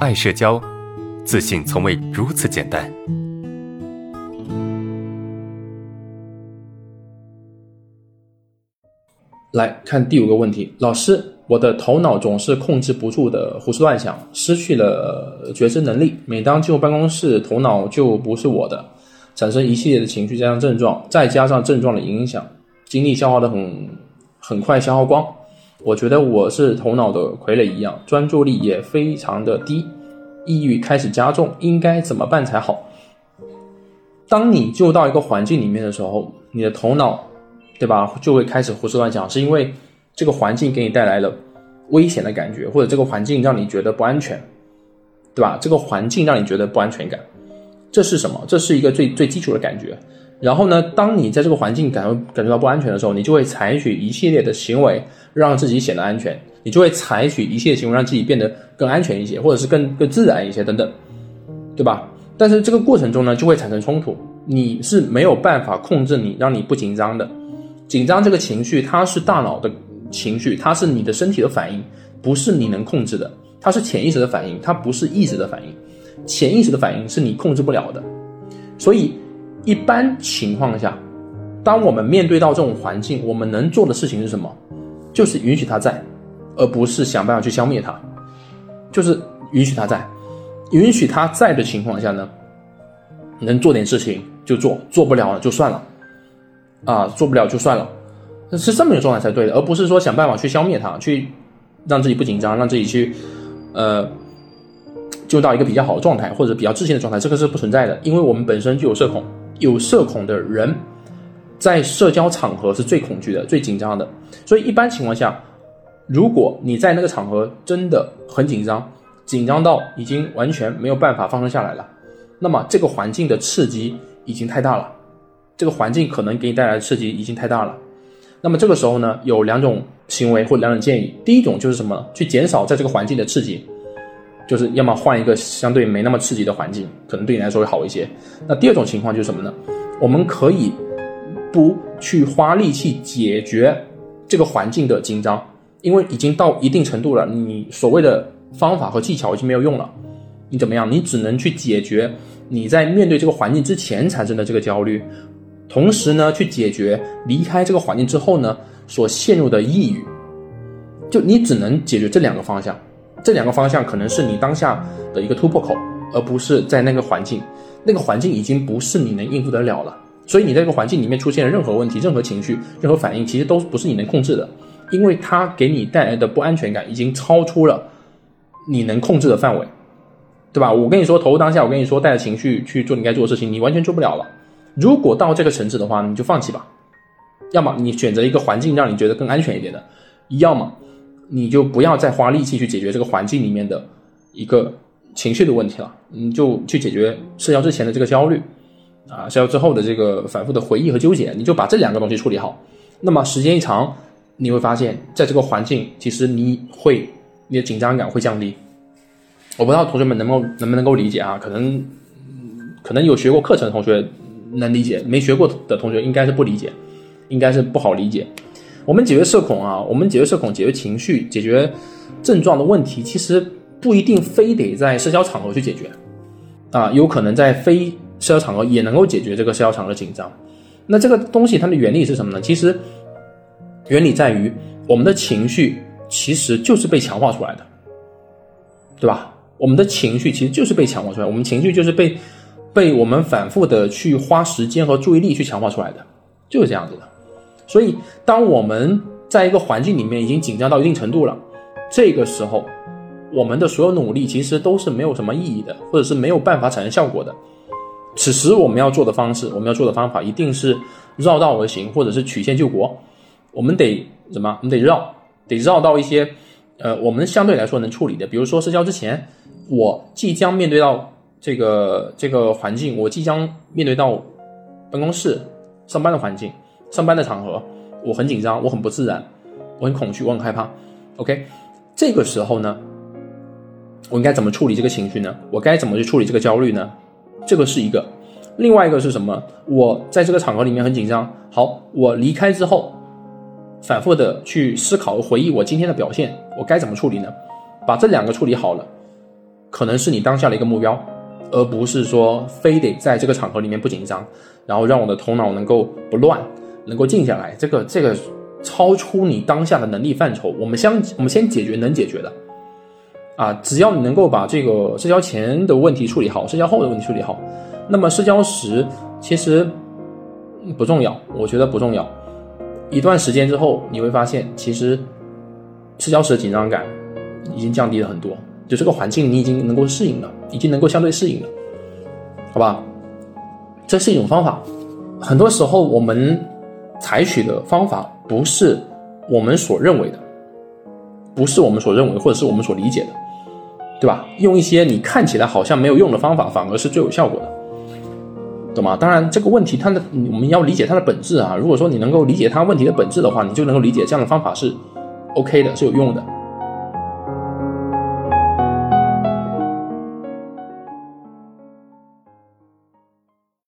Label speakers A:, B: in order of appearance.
A: 爱社交，自信从未如此简单。
B: 来看第五个问题，老师，我的头脑总是控制不住的胡思乱想，失去了觉知能力。每当进入办公室，头脑就不是我的，产生一系列的情绪加上症状，再加上症状的影响，精力消耗的很很快消耗光。我觉得我是头脑的傀儡一样，专注力也非常的低，抑郁开始加重，应该怎么办才好？当你就到一个环境里面的时候，你的头脑。对吧？就会开始胡思乱想，是因为这个环境给你带来了危险的感觉，或者这个环境让你觉得不安全，对吧？这个环境让你觉得不安全感，这是什么？这是一个最最基础的感觉。然后呢，当你在这个环境感感觉到不安全的时候，你就会采取一系列的行为让自己显得安全，你就会采取一系列行为让自己变得更安全一些，或者是更更自然一些等等，对吧？但是这个过程中呢，就会产生冲突，你是没有办法控制你，让你不紧张的。紧张这个情绪，它是大脑的情绪，它是你的身体的反应，不是你能控制的。它是潜意识的反应，它不是意识的反应。潜意识的反应是你控制不了的。所以，一般情况下，当我们面对到这种环境，我们能做的事情是什么？就是允许它在，而不是想办法去消灭它。就是允许它在，允许它在的情况下呢，能做点事情就做，做不了了就算了。啊，做不了就算了，是这么一个状态才对的，而不是说想办法去消灭它，去让自己不紧张，让自己去，呃，就到一个比较好的状态或者比较自信的状态，这个是不存在的，因为我们本身就有社恐，有社恐的人在社交场合是最恐惧的、最紧张的，所以一般情况下，如果你在那个场合真的很紧张，紧张到已经完全没有办法放松下来了，那么这个环境的刺激已经太大了。这个环境可能给你带来的刺激已经太大了，那么这个时候呢，有两种行为或两种建议。第一种就是什么？去减少在这个环境的刺激，就是要么换一个相对没那么刺激的环境，可能对你来说会好一些。那第二种情况就是什么呢？我们可以不去花力气解决这个环境的紧张，因为已经到一定程度了，你所谓的方法和技巧已经没有用了。你怎么样？你只能去解决你在面对这个环境之前产生的这个焦虑。同时呢，去解决离开这个环境之后呢，所陷入的抑郁，就你只能解决这两个方向，这两个方向可能是你当下的一个突破口，而不是在那个环境，那个环境已经不是你能应付得了了。所以你在这个环境里面出现任何问题、任何情绪、任何反应，其实都不是你能控制的，因为它给你带来的不安全感已经超出了你能控制的范围，对吧？我跟你说，投入当下，我跟你说，带着情绪去做你该做的事情，你完全做不了了。如果到这个层次的话，你就放弃吧。要么你选择一个环境让你觉得更安全一点的，要么你就不要再花力气去解决这个环境里面的一个情绪的问题了。你就去解决社交之前的这个焦虑啊，社交之后的这个反复的回忆和纠结，你就把这两个东西处理好。那么时间一长，你会发现在这个环境，其实你会你的紧张感会降低。我不知道同学们能够能不能够理解啊？可能可能有学过课程的同学。能理解，没学过的同学应该是不理解，应该是不好理解。我们解决社恐啊，我们解决社恐、解决情绪、解决症状的问题，其实不一定非得在社交场合去解决啊，有可能在非社交场合也能够解决这个社交场合的紧张。那这个东西它的原理是什么呢？其实原理在于我们的情绪其实就是被强化出来的，对吧？我们的情绪其实就是被强化出来，我们情绪就是被。被我们反复的去花时间和注意力去强化出来的，就是这样子的。所以，当我们在一个环境里面已经紧张到一定程度了，这个时候，我们的所有努力其实都是没有什么意义的，或者是没有办法产生效果的。此时我们要做的方式，我们要做的方法，一定是绕道而行，或者是曲线救国。我们得什么？我们得绕，得绕到一些，呃，我们相对来说能处理的。比如说社交之前，我即将面对到。这个这个环境，我即将面对到办公室上班的环境，上班的场合，我很紧张，我很不自然，我很恐惧，我很害怕。OK，这个时候呢，我应该怎么处理这个情绪呢？我该怎么去处理这个焦虑呢？这个是一个，另外一个是什么？我在这个场合里面很紧张，好，我离开之后，反复的去思考和回忆我今天的表现，我该怎么处理呢？把这两个处理好了。可能是你当下的一个目标，而不是说非得在这个场合里面不紧张，然后让我的头脑能够不乱，能够静下来。这个这个超出你当下的能力范畴。我们先我们先解决能解决的，啊，只要你能够把这个社交前的问题处理好，社交后的问题处理好，那么社交时其实不重要，我觉得不重要。一段时间之后，你会发现其实社交时的紧张感已经降低了很多。就这个环境，你已经能够适应了，已经能够相对适应了，好吧？这是一种方法。很多时候，我们采取的方法不是我们所认为的，不是我们所认为或者是我们所理解的，对吧？用一些你看起来好像没有用的方法，反而是最有效果的，懂吗？当然，这个问题它的我们要理解它的本质啊。如果说你能够理解它问题的本质的话，你就能够理解这样的方法是 OK 的，是有用的。